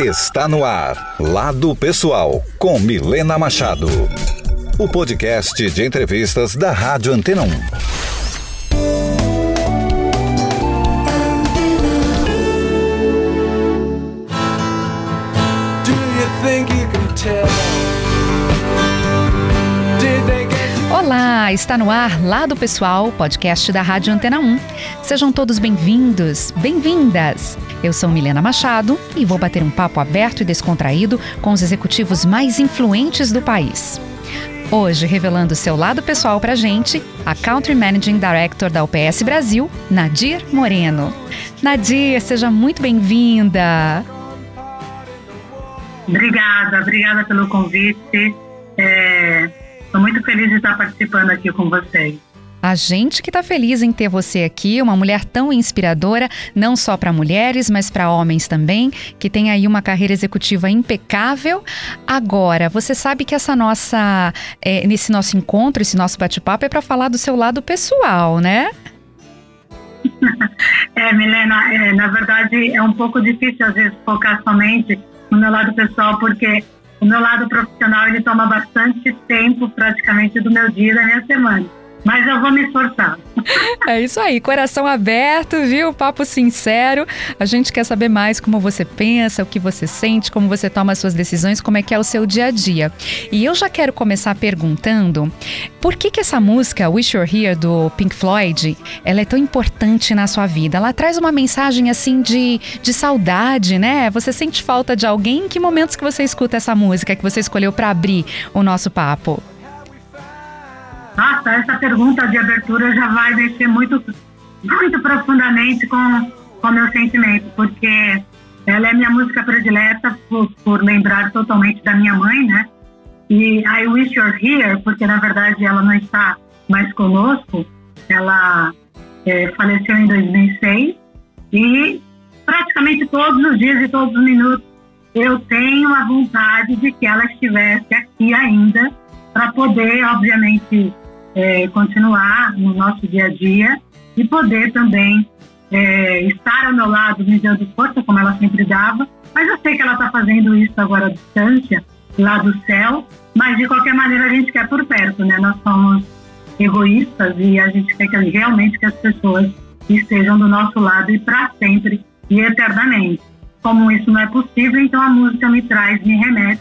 Está no ar, Lado Pessoal, com Milena Machado. O podcast de entrevistas da Rádio Antena 1. Olá, está no ar Lado Pessoal, podcast da Rádio Antena 1. Sejam todos bem-vindos, bem-vindas. Eu sou Milena Machado e vou bater um papo aberto e descontraído com os executivos mais influentes do país. Hoje, revelando seu lado pessoal pra gente, a Country Managing Director da UPS Brasil, Nadir Moreno. Nadir, seja muito bem-vinda. Obrigada, obrigada pelo convite. Estou é, muito feliz de estar participando aqui com vocês. A gente que está feliz em ter você aqui, uma mulher tão inspiradora, não só para mulheres, mas para homens também, que tem aí uma carreira executiva impecável. Agora, você sabe que essa nossa, é, nesse nosso encontro, esse nosso bate-papo é para falar do seu lado pessoal, né? É, Milena, é, na verdade é um pouco difícil às vezes focar somente no meu lado pessoal, porque o meu lado profissional ele toma bastante tempo, praticamente, do meu dia e da minha semana mas eu vou me esforçar. É isso aí, coração aberto, viu? Papo sincero. A gente quer saber mais como você pensa, o que você sente, como você toma as suas decisões, como é que é o seu dia a dia. E eu já quero começar perguntando por que que essa música Wish You're Here do Pink Floyd, ela é tão importante na sua vida? Ela traz uma mensagem assim de, de saudade, né? Você sente falta de alguém? Em que momentos que você escuta essa música que você escolheu para abrir o nosso papo? Nossa, essa pergunta de abertura já vai mexer muito, muito profundamente com o meu sentimento, porque ela é minha música predileta por, por lembrar totalmente da minha mãe, né? E I Wish You're Here, porque na verdade ela não está mais conosco, ela é, faleceu em 2006 e praticamente todos os dias e todos os minutos eu tenho a vontade de que ela estivesse aqui ainda para poder, obviamente, é, continuar no nosso dia a dia e poder também é, estar ao meu lado me dando força, como ela sempre dava. Mas eu sei que ela está fazendo isso agora à distância, lá do céu. Mas de qualquer maneira a gente quer por perto, né? Nós somos egoístas e a gente quer que, realmente que as pessoas estejam do nosso lado e para sempre e eternamente. Como isso não é possível, então a música me traz, me remete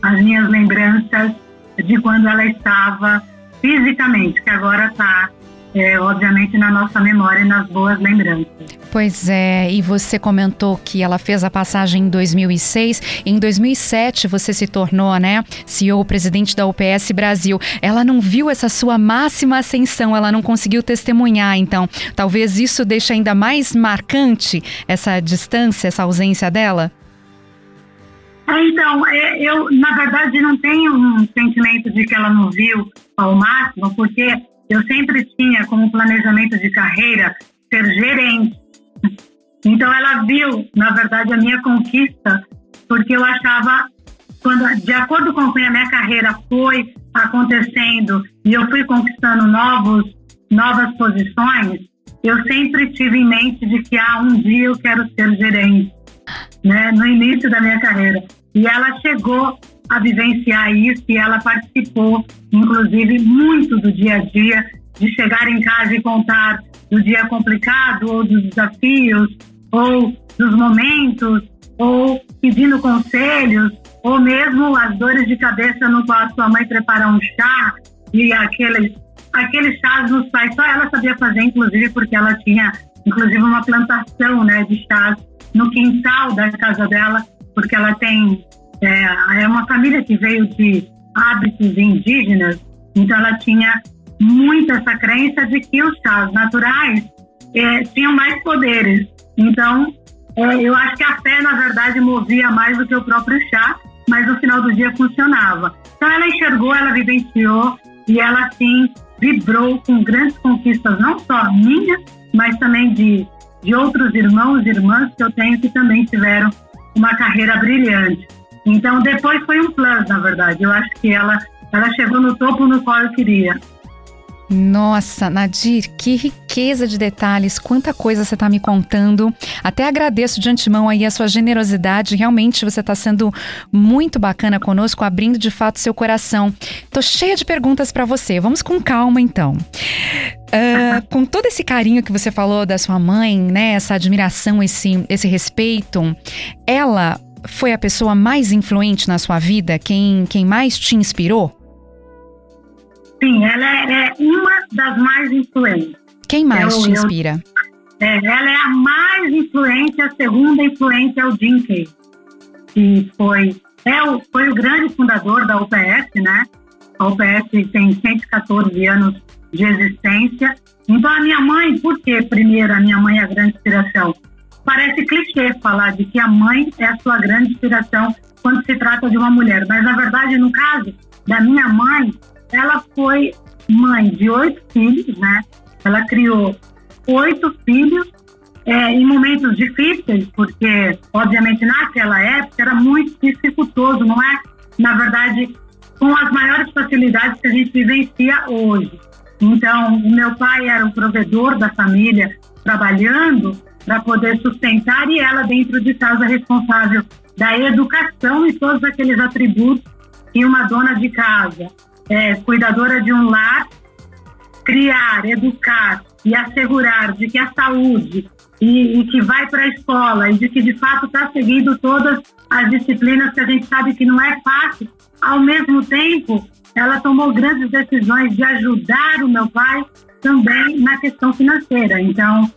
às minhas lembranças de quando ela estava fisicamente, que agora está, é, obviamente, na nossa memória e nas boas lembranças. Pois é, e você comentou que ela fez a passagem em 2006. Em 2007 você se tornou, né, CEO, presidente da UPS Brasil. Ela não viu essa sua máxima ascensão, ela não conseguiu testemunhar. Então, talvez isso deixe ainda mais marcante essa distância, essa ausência dela. É, então, é, eu, na verdade, não tenho um sentimento de que ela não viu ao máximo, porque eu sempre tinha como planejamento de carreira ser gerente. Então, ela viu, na verdade, a minha conquista, porque eu achava, quando, de acordo com a minha carreira foi acontecendo e eu fui conquistando novos, novas posições, eu sempre tive em mente de que ah, um dia eu quero ser gerente, né, no início da minha carreira. E ela chegou a vivenciar isso e ela participou, inclusive, muito do dia a dia, de chegar em casa e contar do dia complicado, ou dos desafios, ou dos momentos, ou pedindo conselhos, ou mesmo as dores de cabeça no qual a sua mãe prepara um chá e aqueles, aqueles chás nos pais, só ela sabia fazer, inclusive, porque ela tinha, inclusive, uma plantação né, de chás no quintal da casa dela, porque ela tem é, é uma família que veio de hábitos indígenas, então ela tinha muito essa crença de que os chás naturais é, tinham mais poderes. Então, é, eu acho que a fé, na verdade, movia mais do que o próprio chá, mas no final do dia funcionava. Então, ela enxergou, ela vivenciou e ela, sim, vibrou com grandes conquistas, não só minhas, mas também de, de outros irmãos e irmãs que eu tenho que também tiveram uma carreira brilhante. Então, depois foi um plus, na verdade. Eu acho que ela, ela chegou no topo no qual eu queria. Nossa, Nadir, que riqueza de detalhes, quanta coisa você está me contando. Até agradeço de antemão aí a sua generosidade. Realmente você está sendo muito bacana conosco, abrindo de fato seu coração. Tô cheia de perguntas para você. Vamos com calma então. Uh, com todo esse carinho que você falou da sua mãe, né? Essa admiração, esse, esse respeito, ela foi a pessoa mais influente na sua vida? Quem, quem mais te inspirou? Sim, ela é, uma das mais influentes. Quem mais eu, te inspira? Eu, é, ela é a mais influente, a segunda influente é o Jim Kay, que foi, é o, foi o grande fundador da UPS, né? A UPS tem 114 anos de existência. Então, a minha mãe, por que primeiro a minha mãe é a grande inspiração? Parece clichê falar de que a mãe é a sua grande inspiração quando se trata de uma mulher, mas na verdade, no caso da minha mãe, ela foi mãe de oito filhos, né? Ela criou oito filhos é, em momentos difíceis, porque, obviamente, naquela época era muito dificultoso, não é? Na verdade, com as maiores facilidades que a gente vivencia hoje. Então, o meu pai era o provedor da família, trabalhando para poder sustentar, e ela, dentro de casa, responsável da educação e todos aqueles atributos que uma dona de casa é, cuidadora de um lar, criar, educar e assegurar de que a saúde e, e que vai para a escola e de que de fato está seguindo todas as disciplinas que a gente sabe que não é fácil, ao mesmo tempo ela tomou grandes decisões de ajudar o meu pai também na questão financeira. Então,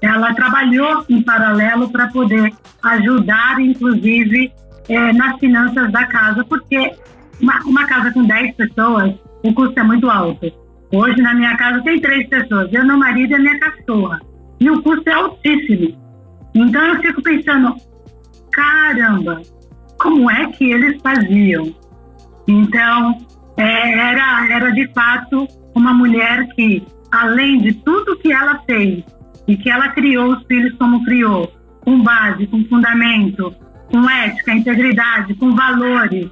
ela trabalhou em paralelo para poder ajudar, inclusive, é, nas finanças da casa, porque uma, uma casa com 10 pessoas, o custo é muito alto. Hoje, na minha casa, tem três pessoas: eu, meu marido e a minha cachorra. E o custo é altíssimo. Então, eu fico pensando: caramba, como é que eles faziam? Então, é, era, era de fato uma mulher que, além de tudo que ela fez e que ela criou os filhos como criou, com base, com fundamento, com ética, integridade, com valores,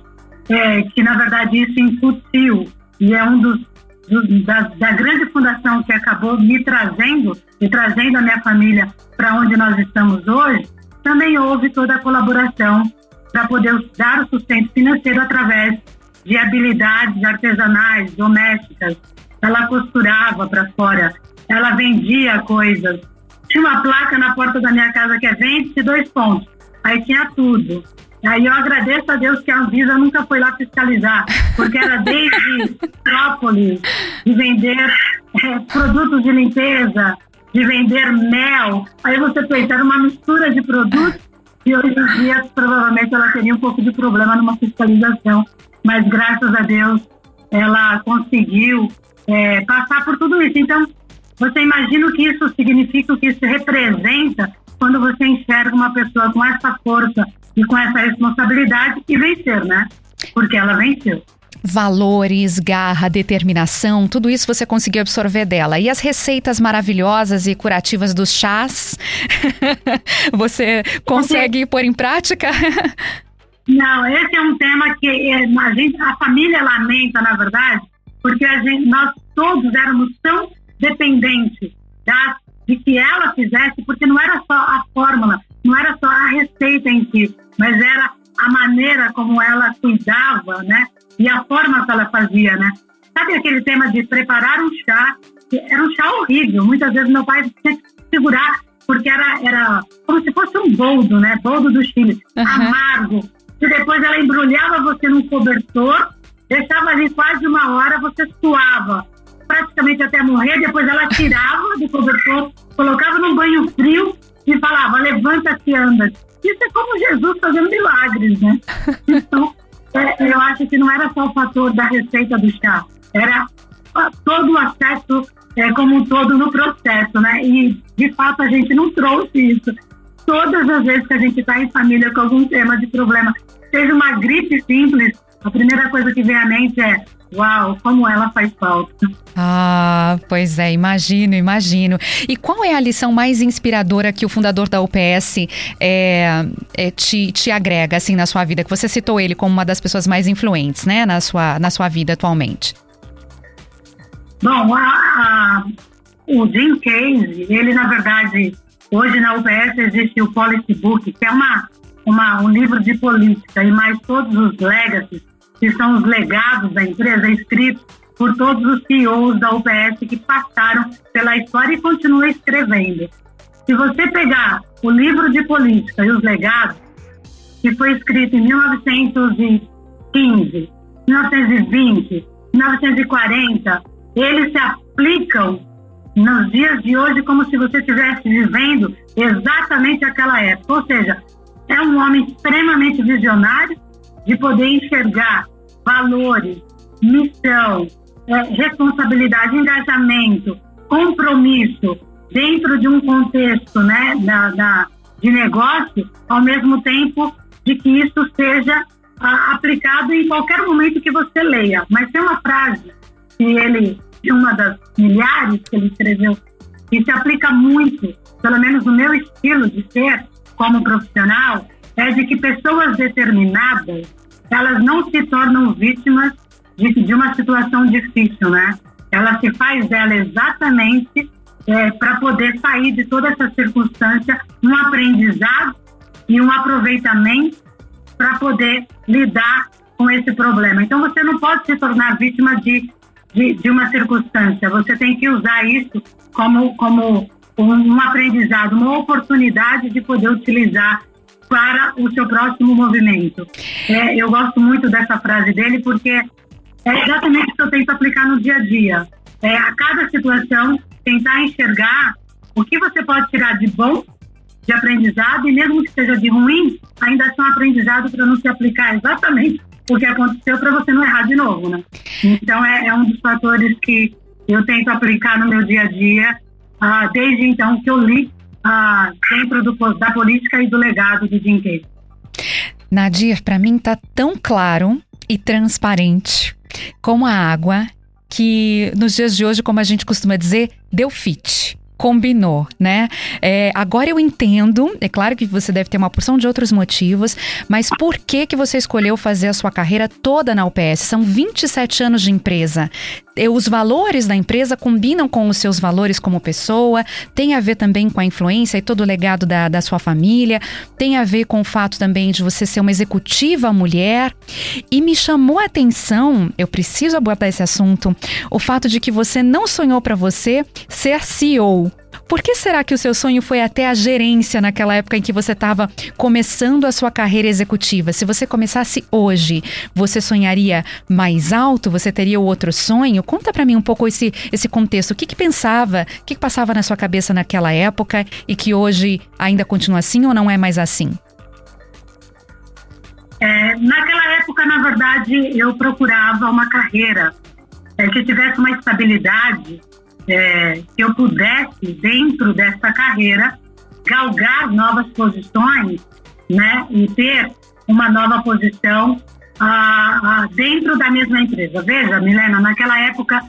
é, que na verdade isso incutiu e é um dos, da, da, grande fundação que acabou me trazendo e trazendo a minha família para onde nós estamos hoje, também houve toda a colaboração para poder dar o sustento financeiro através de habilidades artesanais, domésticas. Ela costurava para fora, ela vendia coisas. Tinha uma placa na porta da minha casa que é vende dois pontos. Aí tinha tudo. Aí eu agradeço a Deus que a Anvisa nunca foi lá fiscalizar, porque era desde própolis, de vender é, produtos de limpeza, de vender mel. Aí você pensa, era uma mistura de produtos e hoje em dia provavelmente ela teria um pouco de problema numa fiscalização. Mas graças a Deus ela conseguiu é, passar por tudo isso. Então, você imagina o que isso significa, o que isso representa quando você enxerga uma pessoa com essa força e com essa responsabilidade e vencer, né? Porque ela venceu. Valores, garra, determinação, tudo isso você conseguiu absorver dela. E as receitas maravilhosas e curativas dos chás, você consegue pôr em prática? Não, esse é um tema que é, a, gente, a família lamenta, na verdade, porque gente, nós todos éramos tão dependentes das de que ela fizesse, porque não era só a fórmula, não era só a receita em si, mas era a maneira como ela cuidava, né? E a forma que ela fazia, né? Sabe aquele tema de preparar um chá? Era um chá horrível. Muitas vezes meu pai tinha que segurar, porque era, era como se fosse um boldo, né? Boldo do Chile, uhum. amargo. E depois ela embrulhava você num cobertor, deixava ali quase uma hora, você suava praticamente até morrer, depois ela tirava do cobertor, colocava num banho frio e falava, levanta-se anda. Isso é como Jesus fazendo milagres, né? Então, é, eu acho que não era só o fator da receita do chá, era todo o aspecto é, como um todo no processo, né? E, de fato, a gente não trouxe isso. Todas as vezes que a gente está em família com algum tema de problema, seja uma gripe simples, a primeira coisa que vem à mente é Uau, como ela faz falta. Ah, pois é, imagino, imagino. E qual é a lição mais inspiradora que o fundador da UPS é, é, te, te agrega assim na sua vida? Que você citou ele como uma das pessoas mais influentes, né, na sua, na sua vida atualmente. Bom, a, a, o Jim Case, ele na verdade, hoje na UBS existe o Policy Book, que é uma, uma, um livro de política, e mais todos os legacies, que são os legados da empresa, escritos por todos os CEOs da UBS que passaram pela história e continuam escrevendo. Se você pegar o livro de política e os legados, que foi escrito em 1915, 1920, 1940, eles se aplicam nos dias de hoje como se você estivesse vivendo exatamente aquela época. Ou seja, é um homem extremamente visionário de poder enxergar valores, missão, é, responsabilidade, engajamento, compromisso dentro de um contexto né, da, da, de negócio, ao mesmo tempo de que isso seja a, aplicado em qualquer momento que você leia. Mas tem uma frase que ele, uma das milhares que ele escreveu, que se aplica muito, pelo menos no meu estilo de ser como profissional, é de que pessoas determinadas, elas não se tornam vítimas de, de uma situação difícil, né? Ela se faz dela exatamente é, para poder sair de toda essa circunstância um aprendizado e um aproveitamento para poder lidar com esse problema. Então, você não pode se tornar vítima de, de, de uma circunstância, você tem que usar isso como, como um aprendizado, uma oportunidade de poder utilizar para o seu próximo movimento. É, eu gosto muito dessa frase dele porque é exatamente o que eu tento aplicar no dia a dia. É, a cada situação, tentar enxergar o que você pode tirar de bom de aprendizado e mesmo que seja de ruim, ainda é um aprendizado para não se aplicar exatamente o que aconteceu para você não errar de novo, né? Então é, é, um dos fatores que eu tento aplicar no meu dia a dia ah, desde então que eu li dentro do, da política e do legado de Jim Case. Nadir, para mim tá tão claro e transparente como a água que nos dias de hoje, como a gente costuma dizer, deu fit combinou, né? É, agora eu entendo, é claro que você deve ter uma porção de outros motivos, mas por que que você escolheu fazer a sua carreira toda na UPS? São 27 anos de empresa. Os valores da empresa combinam com os seus valores como pessoa, tem a ver também com a influência e todo o legado da, da sua família, tem a ver com o fato também de você ser uma executiva mulher. E me chamou a atenção, eu preciso abordar esse assunto, o fato de que você não sonhou para você ser CEO. Por que será que o seu sonho foi até a gerência naquela época em que você estava começando a sua carreira executiva? Se você começasse hoje, você sonharia mais alto? Você teria outro sonho? Conta para mim um pouco esse, esse contexto. O que, que pensava, o que, que passava na sua cabeça naquela época e que hoje ainda continua assim ou não é mais assim? É, naquela época, na verdade, eu procurava uma carreira é, que tivesse uma estabilidade é, que eu pudesse, dentro dessa carreira, galgar novas posições né, e ter uma nova posição ah, ah, dentro da mesma empresa. Veja, Milena, naquela época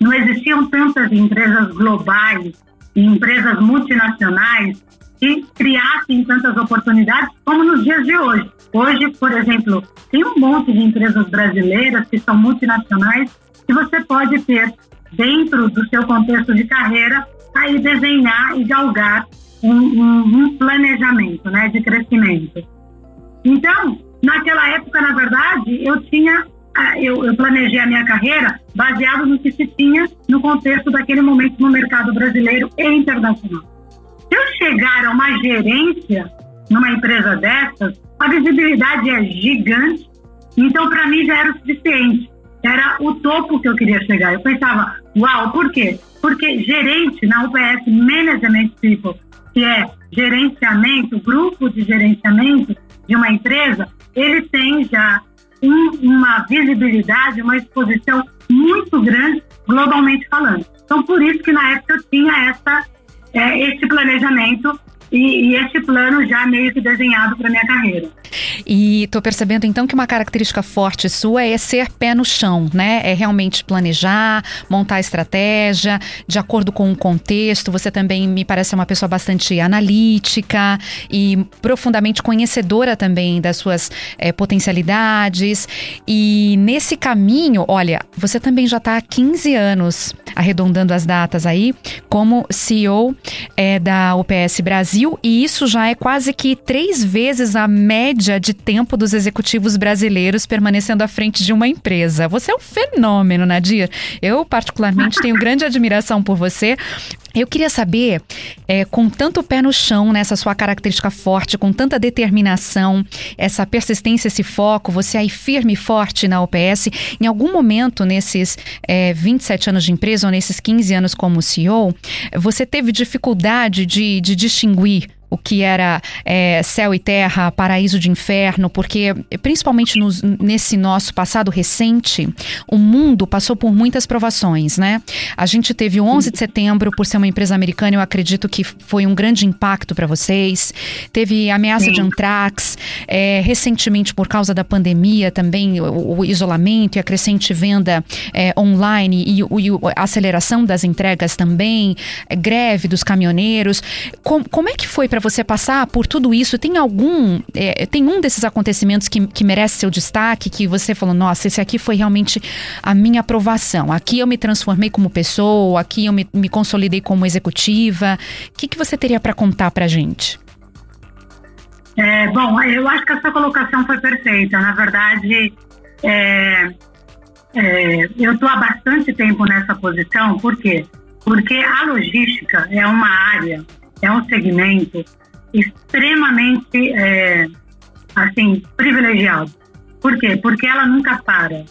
não existiam tantas empresas globais e empresas multinacionais que criassem tantas oportunidades como nos dias de hoje. Hoje, por exemplo, tem um monte de empresas brasileiras que são multinacionais que você pode ter dentro do seu contexto de carreira, aí desenhar e galgar um, um, um planejamento né, de crescimento. Então, naquela época, na verdade, eu tinha eu, eu, planejei a minha carreira baseado no que se tinha no contexto daquele momento no mercado brasileiro e internacional. Se eu chegar a uma gerência numa empresa dessas, a visibilidade é gigante, então para mim já era o suficiente era o topo que eu queria chegar. Eu pensava, uau, por quê? Porque gerente na UPS Management People, que é gerenciamento, grupo de gerenciamento de uma empresa, ele tem já um, uma visibilidade, uma exposição muito grande globalmente falando. Então, por isso que na época eu tinha essa, é, esse planejamento e, e esse plano já meio que desenhado para minha carreira. E estou percebendo então que uma característica forte sua é ser pé no chão, né? É realmente planejar, montar estratégia de acordo com o contexto. Você também me parece uma pessoa bastante analítica e profundamente conhecedora também das suas é, potencialidades. E nesse caminho, olha, você também já está há 15 anos, arredondando as datas aí, como CEO é, da UPS Brasil, e isso já é quase que três vezes a média de tempo dos executivos brasileiros permanecendo à frente de uma empresa. Você é um fenômeno, Nadir. Eu, particularmente, tenho grande admiração por você. Eu queria saber, é, com tanto pé no chão, nessa sua característica forte, com tanta determinação, essa persistência, esse foco, você aí firme e forte na UPS, em algum momento nesses é, 27 anos de empresa ou nesses 15 anos como CEO, você teve dificuldade de, de distinguir o que era é, céu e terra, paraíso de inferno, porque principalmente nos, nesse nosso passado recente, o mundo passou por muitas provações, né? A gente teve o 11 de setembro, por ser uma empresa americana, eu acredito que foi um grande impacto para vocês. Teve ameaça Sim. de antrax, é, recentemente por causa da pandemia também, o, o isolamento e a crescente venda é, online e, e, a aceleração das entregas também, é, greve dos caminhoneiros. Com, como é que foi para para você passar por tudo isso, tem algum, é, tem um desses acontecimentos que, que merece seu destaque, que você falou, nossa, esse aqui foi realmente a minha aprovação. Aqui eu me transformei como pessoa, aqui eu me, me consolidei como executiva. O que, que você teria para contar para gente? É, bom, eu acho que essa colocação foi perfeita. Na verdade, é, é, eu estou há bastante tempo nessa posição, por quê? Porque a logística é uma área é um segmento extremamente é, assim privilegiado. Por quê? Porque ela nunca para.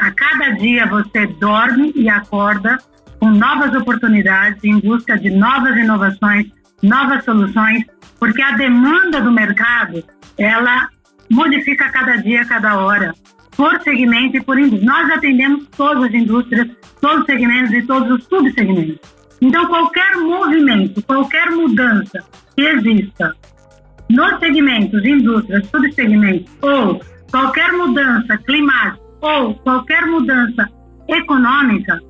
A cada dia você dorme e acorda com novas oportunidades em busca de novas inovações, novas soluções, porque a demanda do mercado ela modifica a cada dia, a cada hora, por segmento e por indústria. Nós atendemos todas as indústrias, todos os segmentos e todos os subsegmentos. Então, qualquer movimento, qualquer mudança que exista nos segmentos, indústrias, subsegmentos, ou qualquer mudança climática, ou qualquer mudança econômica,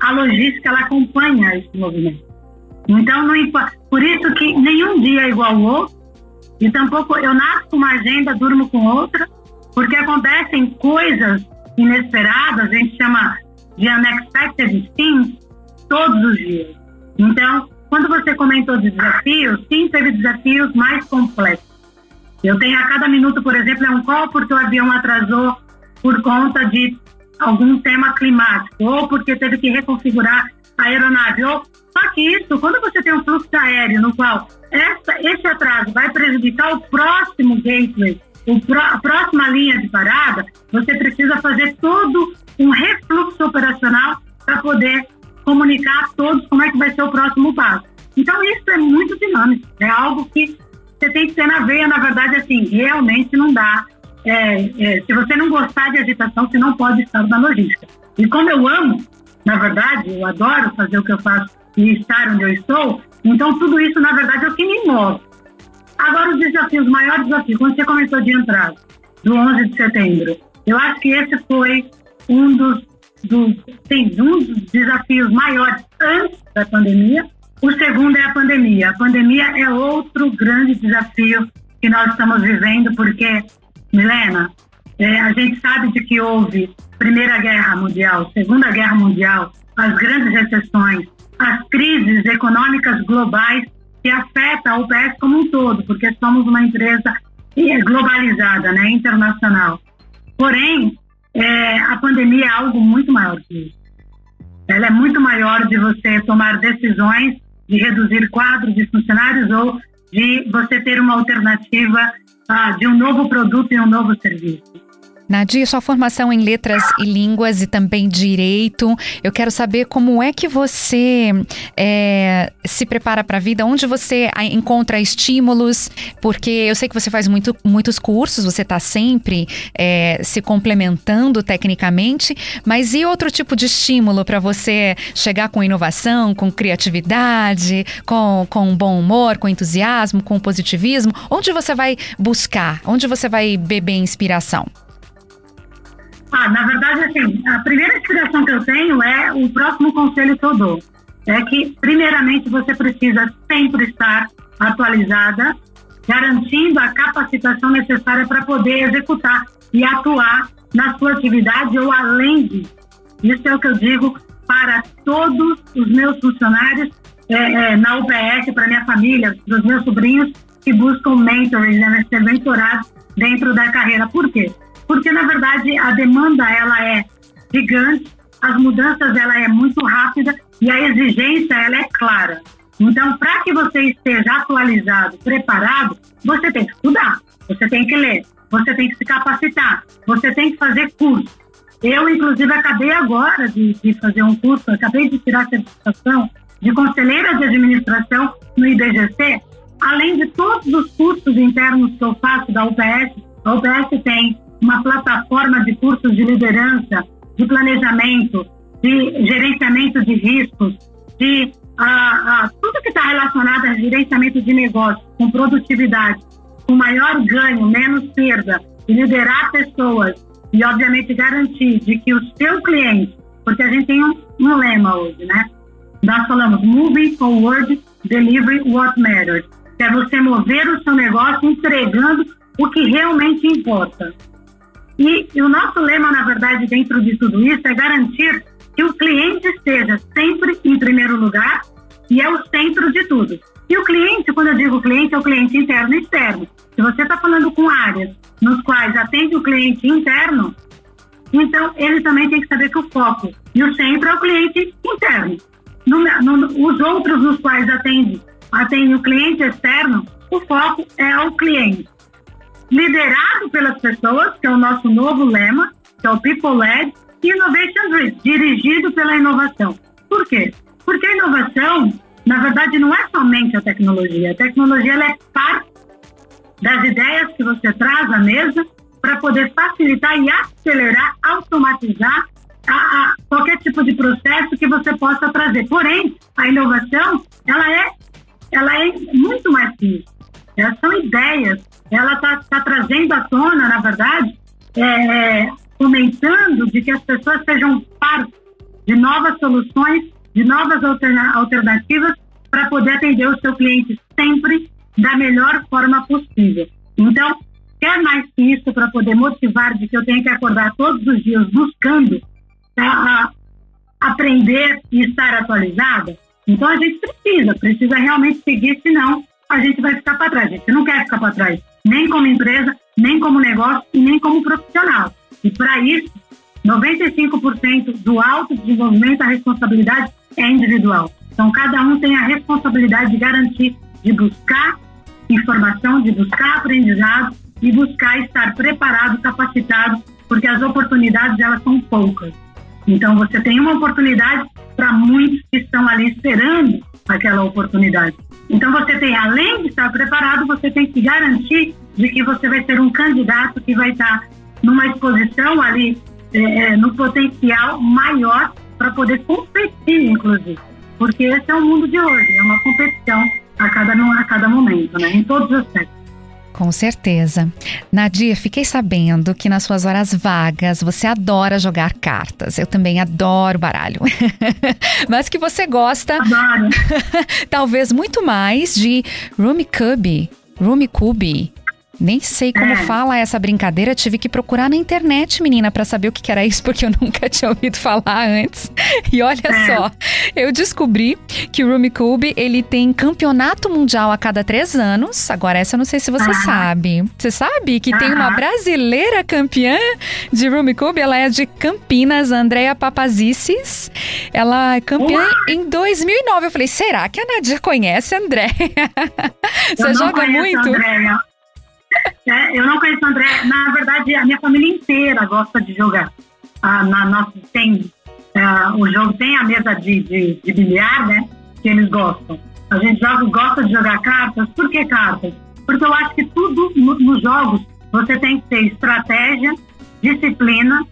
a logística ela acompanha esse movimento. Então, não. Por isso que nenhum dia é igual ao outro, e tampouco eu nasço com uma agenda, durmo com outra, porque acontecem coisas inesperadas, a gente chama de unexpected things, todos os dias. Então, quando você comentou de desafios, sim, teve desafios mais complexos. Eu tenho a cada minuto, por exemplo, é um call porque o avião atrasou por conta de algum tema climático, ou porque teve que reconfigurar a aeronave. Ou, só que isso, quando você tem um fluxo aéreo no qual essa, esse atraso vai prejudicar o próximo gateway, o pro, a próxima linha de parada, você precisa fazer todo um refluxo operacional para poder comunicar a todos como é que vai ser o próximo passo. Então, isso é muito dinâmico, é algo que você tem que ter na veia, na verdade, assim, realmente não dá. É, é, se você não gostar de agitação, você não pode estar na logística. E como eu amo, na verdade, eu adoro fazer o que eu faço e estar onde eu estou, então tudo isso, na verdade, é o que me move. Agora, os desafios, os maiores desafios, quando você começou de entrada, do 11 de setembro, eu acho que esse foi um dos tem um dos desafios maiores antes da pandemia. O segundo é a pandemia. A pandemia é outro grande desafio que nós estamos vivendo, porque, Milena, é, a gente sabe de que houve Primeira Guerra Mundial, Segunda Guerra Mundial, as grandes recessões, as crises econômicas globais que afetam a UPS como um todo, porque somos uma empresa globalizada, né, internacional. Porém, é, a pandemia é algo muito maior que isso. Ela é muito maior de você tomar decisões de reduzir quadros de funcionários ou de você ter uma alternativa ah, de um novo produto e um novo serviço. Nadia, sua formação em letras e línguas e também direito, eu quero saber como é que você é, se prepara para a vida, onde você encontra estímulos, porque eu sei que você faz muito, muitos cursos, você está sempre é, se complementando tecnicamente, mas e outro tipo de estímulo para você chegar com inovação, com criatividade, com, com bom humor, com entusiasmo, com positivismo? Onde você vai buscar? Onde você vai beber inspiração? Ah, na verdade, assim, a primeira inspiração que eu tenho é o próximo conselho que eu dou. É que, primeiramente, você precisa sempre estar atualizada, garantindo a capacitação necessária para poder executar e atuar na sua atividade ou além disso. Isso é o que eu digo para todos os meus funcionários é, é, na UPS, para minha família, para os meus sobrinhos que buscam mentoring, né, ser mentorados dentro da carreira. Por quê? Porque na verdade a demanda ela é gigante, as mudanças ela é muito rápida e a exigência ela é clara. Então, para que você esteja atualizado, preparado, você tem que estudar, você tem que ler, você tem que se capacitar, você tem que fazer curso. Eu, inclusive, acabei agora de, de fazer um curso, acabei de tirar a certificação de conselheira de administração no IBGC, além de todos os cursos internos que eu faço da UPS. A UPS tem uma plataforma de cursos de liderança, de planejamento, de gerenciamento de riscos, de ah, ah, tudo que está relacionado a gerenciamento de negócio, com produtividade, com maior ganho, menos perda, e liderar pessoas e, obviamente, garantir de que o seu cliente, porque a gente tem um, um lema hoje, né? Nós falamos moving forward, deliver what matters, que é você mover o seu negócio entregando o que realmente importa. E, e o nosso lema, na verdade, dentro de tudo isso, é garantir que o cliente esteja sempre em primeiro lugar e é o centro de tudo. E o cliente, quando eu digo cliente, é o cliente interno e externo. Se você está falando com áreas nos quais atende o cliente interno, então ele também tem que saber que o foco e o centro é o cliente interno. No, no, os outros nos quais atende, atende o cliente externo, o foco é o cliente liderado pelas pessoas, que é o nosso novo lema, que é o People Led, Innovation Driven, dirigido pela inovação. Por quê? Porque a inovação, na verdade, não é somente a tecnologia. A tecnologia é parte das ideias que você traz à mesa para poder facilitar e acelerar, automatizar a, a, qualquer tipo de processo que você possa trazer. Porém, a inovação, ela é, ela é muito mais que. Elas são ideias ela está tá trazendo à tona, na verdade, é, é, comentando de que as pessoas sejam parte de novas soluções, de novas alternativas para poder atender o seu cliente sempre da melhor forma possível. Então, quer mais que isso para poder motivar de que eu tenho que acordar todos os dias buscando a aprender e estar atualizada? Então a gente precisa, precisa realmente seguir, senão a gente vai ficar para trás. A gente não quer ficar para trás nem como empresa, nem como negócio e nem como profissional. E para isso, 95% do autodesenvolvimento, a responsabilidade é individual. Então, cada um tem a responsabilidade de garantir, de buscar informação, de buscar aprendizado e buscar estar preparado, capacitado, porque as oportunidades elas são poucas. Então, você tem uma oportunidade para muitos que estão ali esperando aquela oportunidade. Então você tem, além de estar preparado, você tem que garantir de que você vai ser um candidato que vai estar numa exposição ali, é, é, no potencial maior para poder competir, inclusive. Porque esse é o mundo de hoje, é uma competição a cada, a cada momento, né? em todos os aspectos. Com certeza. Nadir, fiquei sabendo que nas suas horas vagas você adora jogar cartas. Eu também adoro baralho. Mas que você gosta, talvez muito mais de Rumicube, Rumicube, nem sei como é. fala essa brincadeira, tive que procurar na internet, menina, para saber o que era isso, porque eu nunca tinha ouvido falar antes. E olha é. só, eu descobri que o Rumicube, ele tem campeonato mundial a cada três anos. Agora, essa eu não sei se você sabe. Você sabe que tem uma brasileira campeã de Rumicube? Ela é de Campinas, Andréa Papazices. Ela é campeã em 2009. Eu falei, será que a Nadia conhece a Andréia? Você joga muito? Andréia. É, eu não conheço o André. Na verdade, a minha família inteira gosta de jogar. Ah, na nossa, tem, ah, o jogo tem a mesa de, de, de bilhar, né? Que eles gostam. A gente joga, gosta de jogar cartas. Por que cartas? Porque eu acho que tudo no, nos jogos você tem que ter estratégia, disciplina,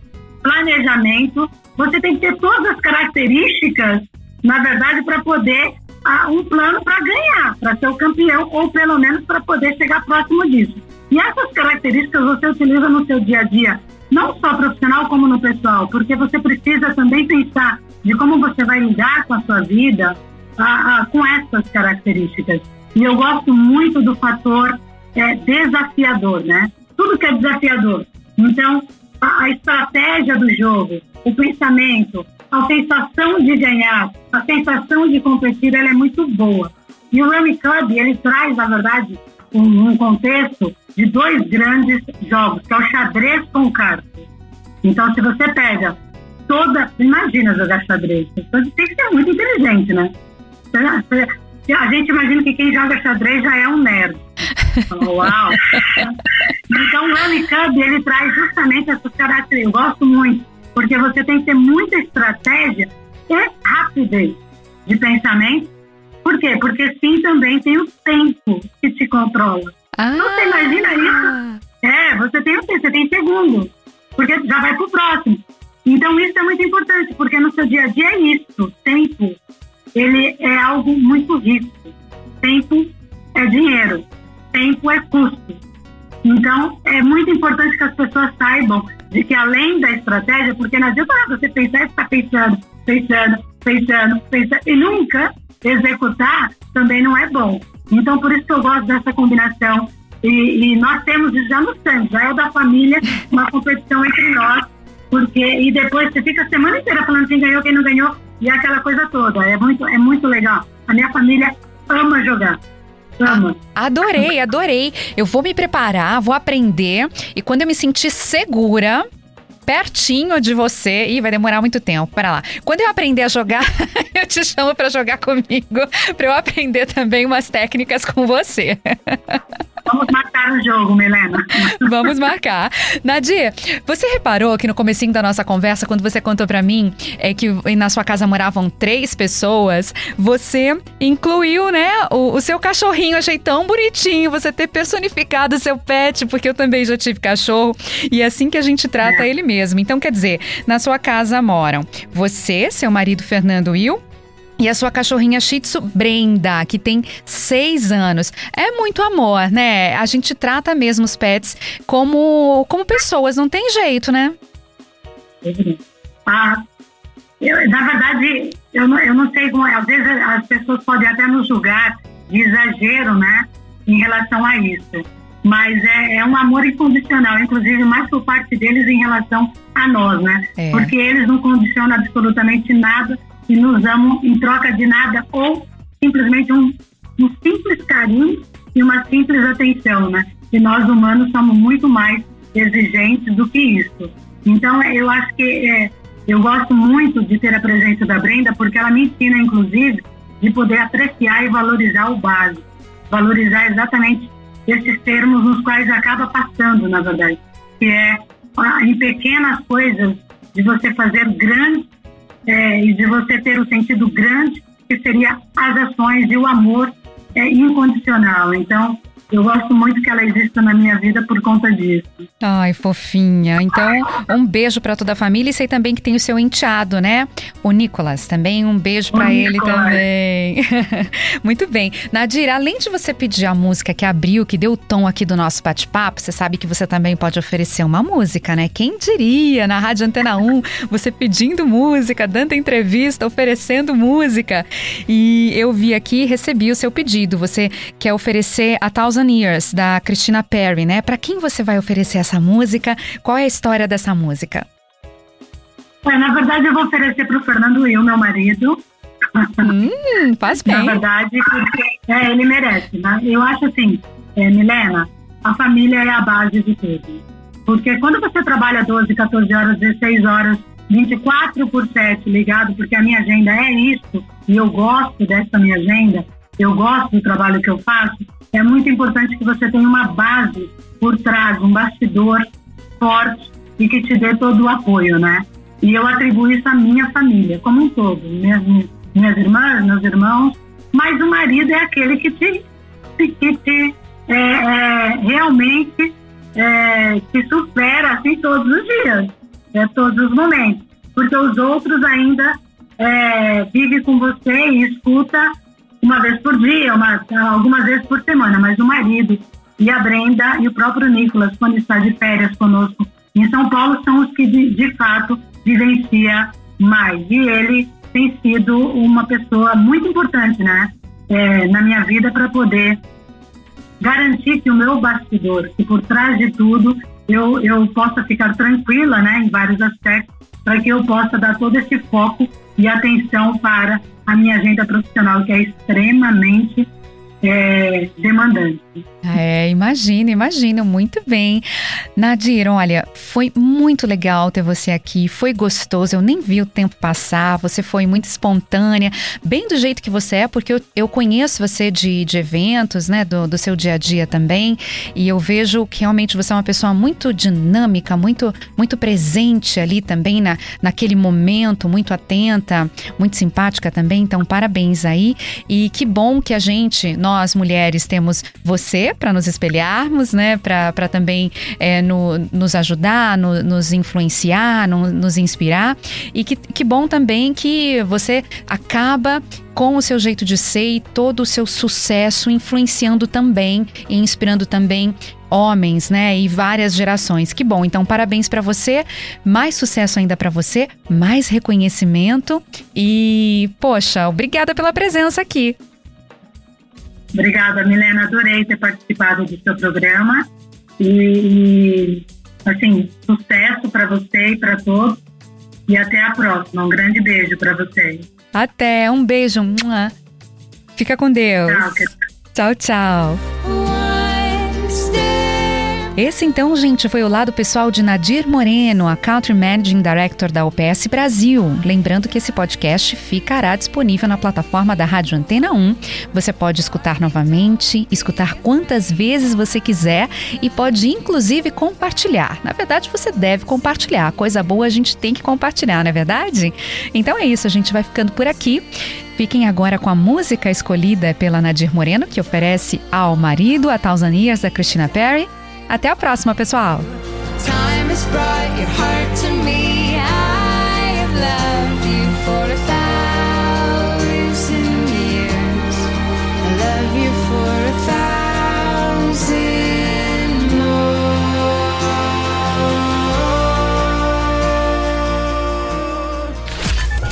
planejamento. Você tem que ter todas as características, na verdade, para poder ah, um plano para ganhar, para ser o campeão, ou pelo menos para poder chegar próximo disso. E essas características você utiliza no seu dia a dia, não só profissional como no pessoal, porque você precisa também pensar de como você vai lidar com a sua vida ah, ah, com essas características. E eu gosto muito do fator é, desafiador, né? Tudo que é desafiador. Então, a, a estratégia do jogo, o pensamento, a sensação de ganhar, a sensação de competir, ela é muito boa. E o Rummy Club, ele traz, na verdade, um, um, contexto de dois grandes jogos, que é o xadrez com cartas. Então, se você pega toda... Imagina jogar xadrez. Você tem que ser muito inteligente, né? A gente imagina que quem joga xadrez já é um nerd. Uau! então, o Rummy Club, ele traz justamente essas características. Eu gosto muito porque você tem que ter muita estratégia e rapidez de pensamento. Por quê? Porque sim também tem o tempo que te controla. Ah. Você imagina isso? É, você tem o tempo, você tem segundo, porque já vai pro próximo. Então isso é muito importante, porque no seu dia a dia é isso. Tempo, ele é algo muito rico. Tempo é dinheiro, tempo é custo. Então é muito importante que as pessoas saibam de que além da estratégia, porque não adianta você pensar e ficar pensando, pensando, pensando, pensando, e nunca executar também não é bom. Então, por isso que eu gosto dessa combinação. E, e nós temos já no sangue, já é da família, uma competição entre nós, porque e depois você fica a semana inteira falando quem ganhou, quem não ganhou, e aquela coisa toda. É muito, é muito legal. A minha família ama jogar. Ama. Adorei, adorei. Eu vou me preparar, vou aprender e quando eu me sentir segura, pertinho de você. Ih, vai demorar muito tempo. Para lá. Quando eu aprender a jogar, eu te chamo para jogar comigo, para eu aprender também umas técnicas com você. Vamos marcar o jogo, Milena. Vamos marcar. Nadir, você reparou que no comecinho da nossa conversa, quando você contou para mim é que na sua casa moravam três pessoas, você incluiu, né, o, o seu cachorrinho. Eu achei tão bonitinho você ter personificado o seu pet, porque eu também já tive cachorro. E é assim que a gente trata é. ele mesmo. Então, quer dizer, na sua casa moram você, seu marido Fernando Will, e a sua cachorrinha Shih Tzu Brenda, que tem seis anos. É muito amor, né? A gente trata mesmo os pets como, como pessoas, não tem jeito, né? Ah, eu, na verdade, eu não, eu não sei como é. Às vezes as pessoas podem até nos julgar de exagero, né? Em relação a isso. Mas é, é um amor incondicional, inclusive mais por parte deles em relação a nós, né? É. Porque eles não condicionam absolutamente nada que nos amam em troca de nada ou simplesmente um, um simples carinho e uma simples atenção, né? E nós humanos somos muito mais exigentes do que isso. Então, eu acho que é, eu gosto muito de ter a presença da Brenda porque ela me ensina, inclusive, de poder apreciar e valorizar o básico, valorizar exatamente esses termos nos quais acaba passando, na verdade, que é em pequenas coisas de você fazer grandes é, e de você ter o sentido grande que seria as ações e o amor é, incondicional. Então, eu gosto muito que ela exista na minha vida por conta disso. Ai, fofinha. Então, um beijo para toda a família e sei também que tem o seu enteado, né? O Nicolas, também um beijo para ele também. muito bem. Nadir, além de você pedir a música que abriu, que deu o tom aqui do nosso bate-papo, você sabe que você também pode oferecer uma música, né? Quem diria na Rádio Antena 1, você pedindo música, dando entrevista, oferecendo música. E eu vi aqui, recebi o seu pedido. Você quer oferecer a Thousand Thousand Years, da Christina Perry, né? Para quem você vai oferecer essa música? Qual é a história dessa música? É, na verdade, eu vou oferecer para o Fernando Will, meu marido. Hum, faz bem. na verdade, porque é, ele merece. Né? Eu acho assim, é, Milena, a família é a base de tudo. Porque quando você trabalha 12, 14 horas, 16 horas, 24 por 7 ligado, porque a minha agenda é isso, e eu gosto dessa minha agenda, eu gosto do trabalho que eu faço, é muito importante que você tenha uma base por trás, um bastidor forte e que te dê todo o apoio, né? E eu atribuo isso à minha família como um todo, minhas, minhas irmãs, meus irmãos, mas o marido é aquele que te, que te é, é, realmente é, te supera assim todos os dias, é, todos os momentos, porque os outros ainda é, vivem com você e escuta uma vez por dia, uma, algumas vezes por semana, mas o marido e a Brenda e o próprio Nicolas, quando está de férias conosco em São Paulo, são os que de, de fato vivencia mais. E ele tem sido uma pessoa muito importante, né, é, na minha vida para poder garantir que o meu bastidor, que por trás de tudo eu, eu possa ficar tranquila, né, em vários aspectos, para que eu possa dar todo esse foco e atenção para a minha agenda profissional, que é extremamente é, demandante. É, imagino, imagino, muito bem. Nadir, olha, foi muito legal ter você aqui, foi gostoso, eu nem vi o tempo passar, você foi muito espontânea, bem do jeito que você é, porque eu, eu conheço você de, de eventos, né, do, do seu dia a dia também, e eu vejo que realmente você é uma pessoa muito dinâmica, muito, muito presente ali também na, naquele momento, muito atenta, muito simpática também, então parabéns aí, e que bom que a gente, nós mulheres, temos você para nos espelharmos, né? Para também é, no, nos ajudar, no, nos influenciar, no, nos inspirar. E que, que bom também que você acaba com o seu jeito de ser e todo o seu sucesso influenciando também e inspirando também homens, né, e várias gerações. Que bom. Então, parabéns para você. Mais sucesso ainda para você, mais reconhecimento e, poxa, obrigada pela presença aqui. Obrigada, Milena. Adorei ter participado do seu programa. E, assim, sucesso para você e para todos. E até a próxima. Um grande beijo para vocês. Até. Um beijo. Fica com Deus. Tchau, tchau. tchau. Esse então, gente, foi o lado pessoal de Nadir Moreno, a Country Managing Director da UPS Brasil. Lembrando que esse podcast ficará disponível na plataforma da Rádio Antena 1. Você pode escutar novamente, escutar quantas vezes você quiser e pode inclusive compartilhar. Na verdade, você deve compartilhar. Coisa boa a gente tem que compartilhar, não é verdade? Então é isso, a gente vai ficando por aqui. Fiquem agora com a música escolhida pela Nadir Moreno, que oferece ao marido a Years da Christina Perry até a próxima, pessoal!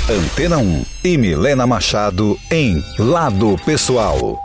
Antena 1 e Milena Machado em Lado Pessoal.